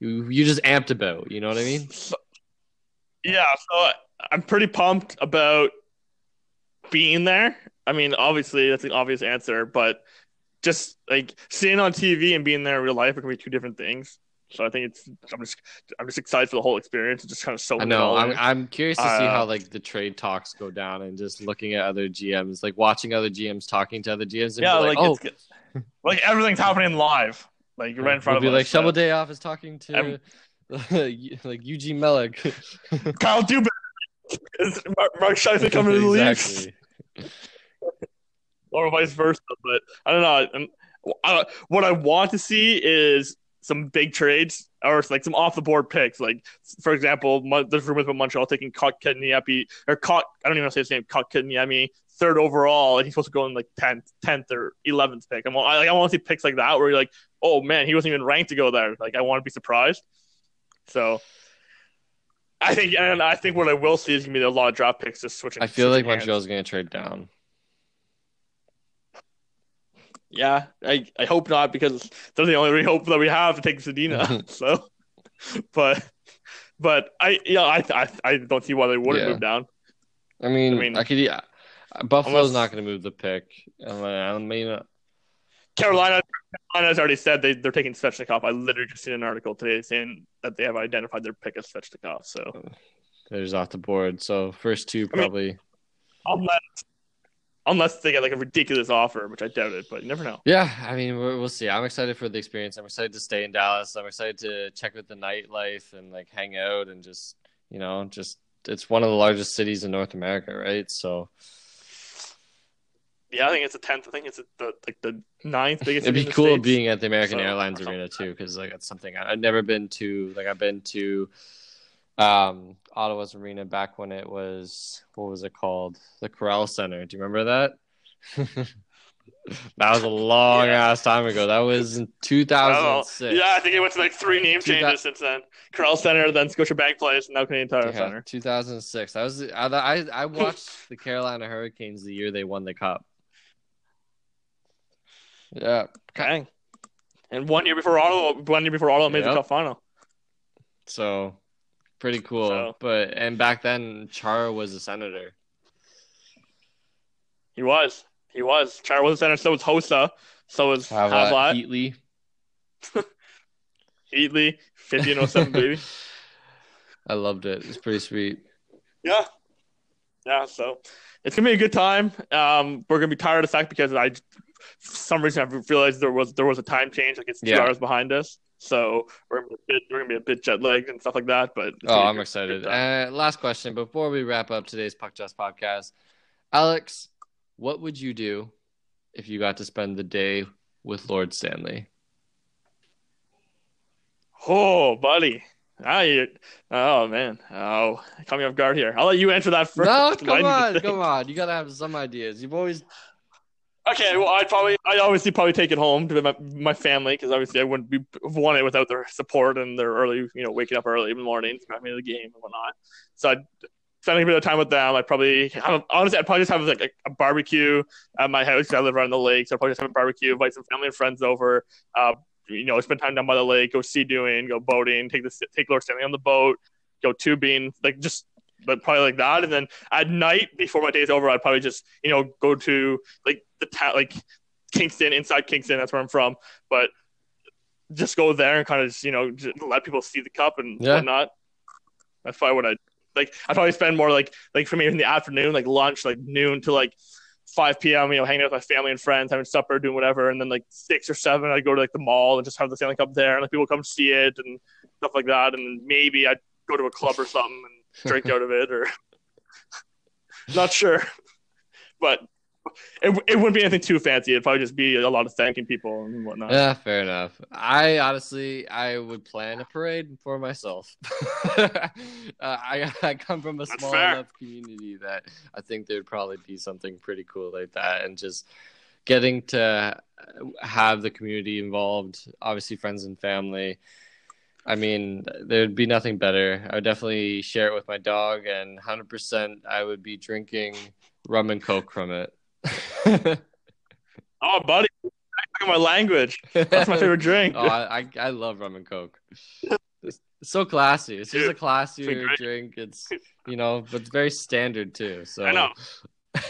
you you just amped about, you know what I mean? Yeah, so I'm pretty pumped about being there. I mean, obviously that's an obvious answer, but just like seeing on TV and being there in real life are gonna be two different things. So I think it's I'm just I'm just excited for the whole experience. It's just kind of so I know. I'm. I'm curious to see Uh, how like the trade talks go down and just looking at other GMs, like watching other GMs talking to other GMs and yeah, like, like, oh, like everything's happening live. Like you're right in front of be us. like Cheveldayoff is talking to I'm- like Eugene Melnyk. Kyle Dubas. Is Mark, Mark Scheifele coming to the league? or vice versa. But I don't know. And I, what I want to see is some big trades or like some off the board picks. Like for example, Mon- there's rumors about Montreal taking Kotkaniemi or Kot. I don't even know how to say his name. Kotkaniemi, third overall, and he's supposed to go in like tenth, tenth or eleventh pick. I'm, I, like, I want to see picks like that where you're like, oh man, he wasn't even ranked to go there. Like I want to be surprised. So. I think, and I think what I will see is gonna be a lot of draft picks just switching. I feel like hands. Montreal's going to trade down. Yeah, I, I hope not because they're the only hope that we have to take Zadina. so, but but I yeah I I, I don't see why they wouldn't Yeah. move down. I mean, I, I mean- could. Yeah, Buffalo's Unless- not going to move the pick. I mean, uh, Carolina Carolina's already said they they're taking Svechnikov. I literally just seen an article today saying that they have identified their pick as Svechnikov. So there's off the board. So first two I mean- probably. unless unless they get like a ridiculous offer, which I doubt it, but you never know. Yeah, I mean, we'll, see. I'm excited for the experience. I'm excited to stay in Dallas. I'm excited to check out the nightlife and like hang out and just, you know, just it's one of the largest cities in North America, right? So Yeah, I think it's the tenth. I think it's the like the ninth biggest. it'd be in the cool States. being at the American So- Airlines Arena too, because like it's something I, I've never been to. Like I've been to um Ottawa's arena back when it was what was it called? The Corel Center. Do you remember that? that was a long Yeah. ass time ago. That was in I don't 2006. Yeah, I think it went to like three name Two thou- changes since then. Corel Center, then Scotiabank Place, and now Canadian Tire Yeah, Center. 2006. That was I, I I watched the Carolina Hurricanes the year they won the cup. Yeah, Dang. And one year before Ottawa, one year before Ottawa made the cup final. so pretty cool. So- But and back then Chara was a senator. He was. He was. Chara was the center. So was Hossa. So was Havlat. Heatley. Heatley, 50 and 07, baby. I loved it. It's pretty sweet. Yeah. Yeah, so it's gonna be a good time. Um, we're gonna be tired of the fact because I, for some reason, I've realized there was there was a time change, like it's two Yeah. hours behind us. So we're gonna, be a bit, we're gonna be a bit jet lagged and stuff like that. But Oh, I'm excited. Uh, last question before we wrap up today's Puck Just podcast. Alex, what would you do if you got to spend the day with Lord Stanley? oh, buddy. You, oh man, oh, caught me off guard here. I'll let you answer that first. No, come on, come on. You gotta have some ideas. You've always Okay, well, I'd probably, I'd obviously probably take it home to my, my family because obviously I wouldn't be want it without their support and their early, you know, waking up early in the morning, driving to the game and whatnot. So I'd spend a bit of time with them. I'd probably have, honestly, I'd probably just have like a, a barbecue at my house. I live on the lake, so I'd probably just have a barbecue, invite some family and friends over. Uh, you know, spend time down by the lake, go sea doing, go boating, take the take Lord Stanley on the boat, go tubing, like just. But probably like that, and then at night before my day's over, I'd probably just you know go to like the town, like Kingston, inside Kingston. That's where I'm from. But just go there and kind of just, you know just let people see the cup and Yeah. whatnot. That's probably what I like. I'd probably spend more like like for me in the afternoon, like lunch, like noon to like 5 p.m. You know, hanging out with my family and friends, having supper, doing whatever, and then like six or seven, I'd go to like the mall and just have the Stanley Cup there, and like people come see it and stuff like that, and maybe I'd go to a club or something and drink out of it, or not sure, but it, it wouldn't be anything too fancy. It'd probably just be a lot of thanking people and whatnot. Yeah, fair enough. I honestly, I would plan a parade for myself. uh, I I come from a That's small fair. enough community that I think there'd probably be something pretty cool like that, and just getting to have the community involved. Obviously, friends and family. I mean, there'd be nothing better. I would definitely share it with my dog, and hundred percent, I would be drinking rum and coke from it. Oh, buddy, talking my language. That's my favorite drink. Oh, I, I love rum and coke. It's so classy. It's just a classier great. drink. It's you know, but it's very standard too. So I know.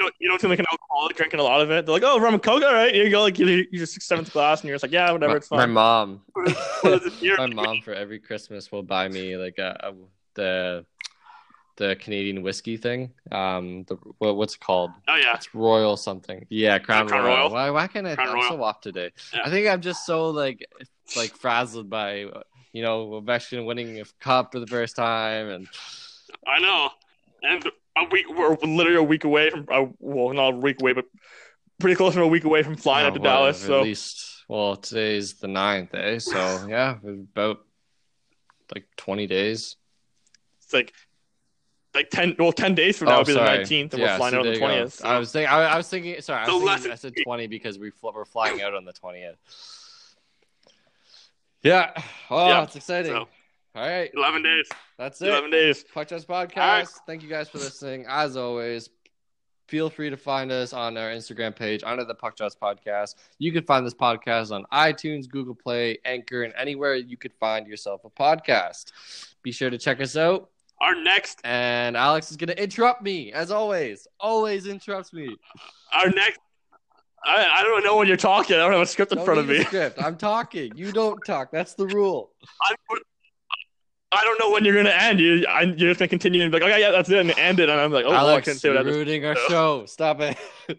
You don't, you don't seem like an alcoholic drinking a lot of it. They're like, oh, rum and coke, all right, here you go. Like, you you just seventh glass, and you're just like, yeah, whatever, my, it's my mom, What is it? You're- my mom for every Christmas will buy me like a, a the the Canadian whiskey thing. Um, the what, what's it called? Oh yeah, It's Royal something. Yeah, Crown, Crown Royal. Royal. Why why can't I? Crown I'm Royal. so off today. Yeah. I think I'm just so like like frazzled by you know Ovechkin winning a cup for the first time and. I know. And a week, we're literally a week away from, uh, well, not a week away, but pretty close to a week away from flying Oh, up to what, Dallas. At So least, well, today's the ninth, eh? So yeah, about like twenty days. it's like, like ten, well, ten days from now oh, will be sorry. the nineteenth, and yeah, we're flying so out on the twentieth. So. I was thinking. I, I was thinking. Sorry, I, was less thinking, I said twenty because we fl- we're flying out on the twentieth. Yeah. Oh, Yeah, it's exciting. so- All right, Eleven days. that's it. Eleven days. Puck Test Podcast. right. Thank you guys for listening. As always, feel free to find us on our Instagram page under the Puck Test Podcast. You can find this podcast on iTunes, Google Play, Anchor, and anywhere you could find yourself a podcast. Be sure to check us out. Our next, And Alex is going to interrupt me, as always. Always interrupts me. our next. I, I don't know when you're talking. I don't have a script in Don't front of me. script. I'm talking. You don't talk. That's the rule. I, I don't know when you're gonna end. You, I, you're just gonna continue and be like, okay, yeah, that's it, and end it. And I'm like, oh, well, I Alex, couldn't say you're I just ruining our show. Stop it.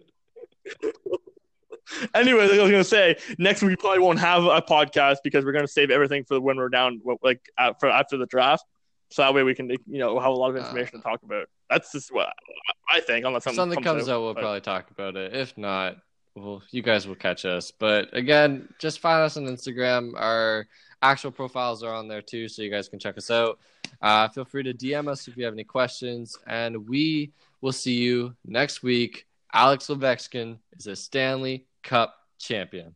anyway, like I was gonna say, next week we probably won't have a podcast because we're gonna save everything for when we're down, like uh, for after the draft. So that way we can, you know, have a lot of information to talk about. That's just what I think. Unless something, something comes out, we'll but- probably talk about it. If not, well, you guys will catch us. But again, just find us on Instagram. Our actual profiles are on there too, so you guys can check us out. Uh, feel free to DM us if you have any questions, and we will see you next week. Alex Ovechkin is a Stanley Cup champion.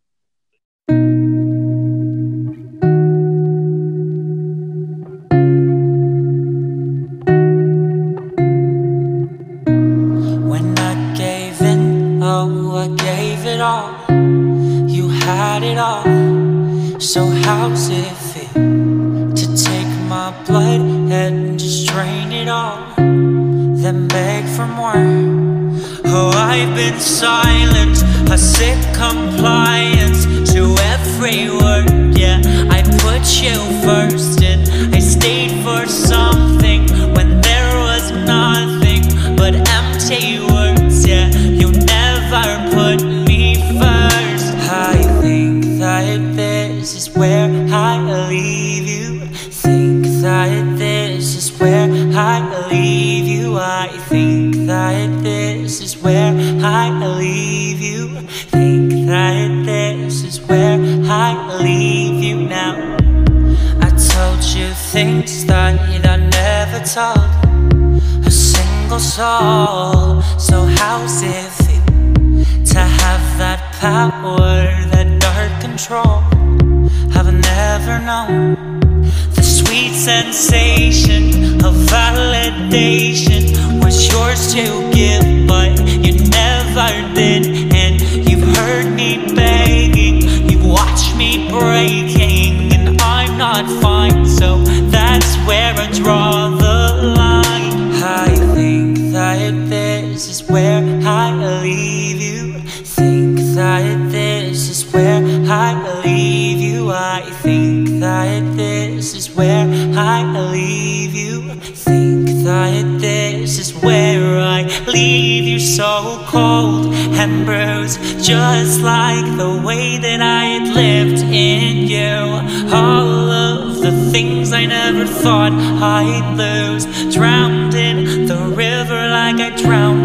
known The sweet sensation of validation. Was yours to give but you never did. And you've heard me begging, you've watched me break embers Just like the way that I had lived in you. All of the things I never thought I'd lose. Drowned in the river like I drowned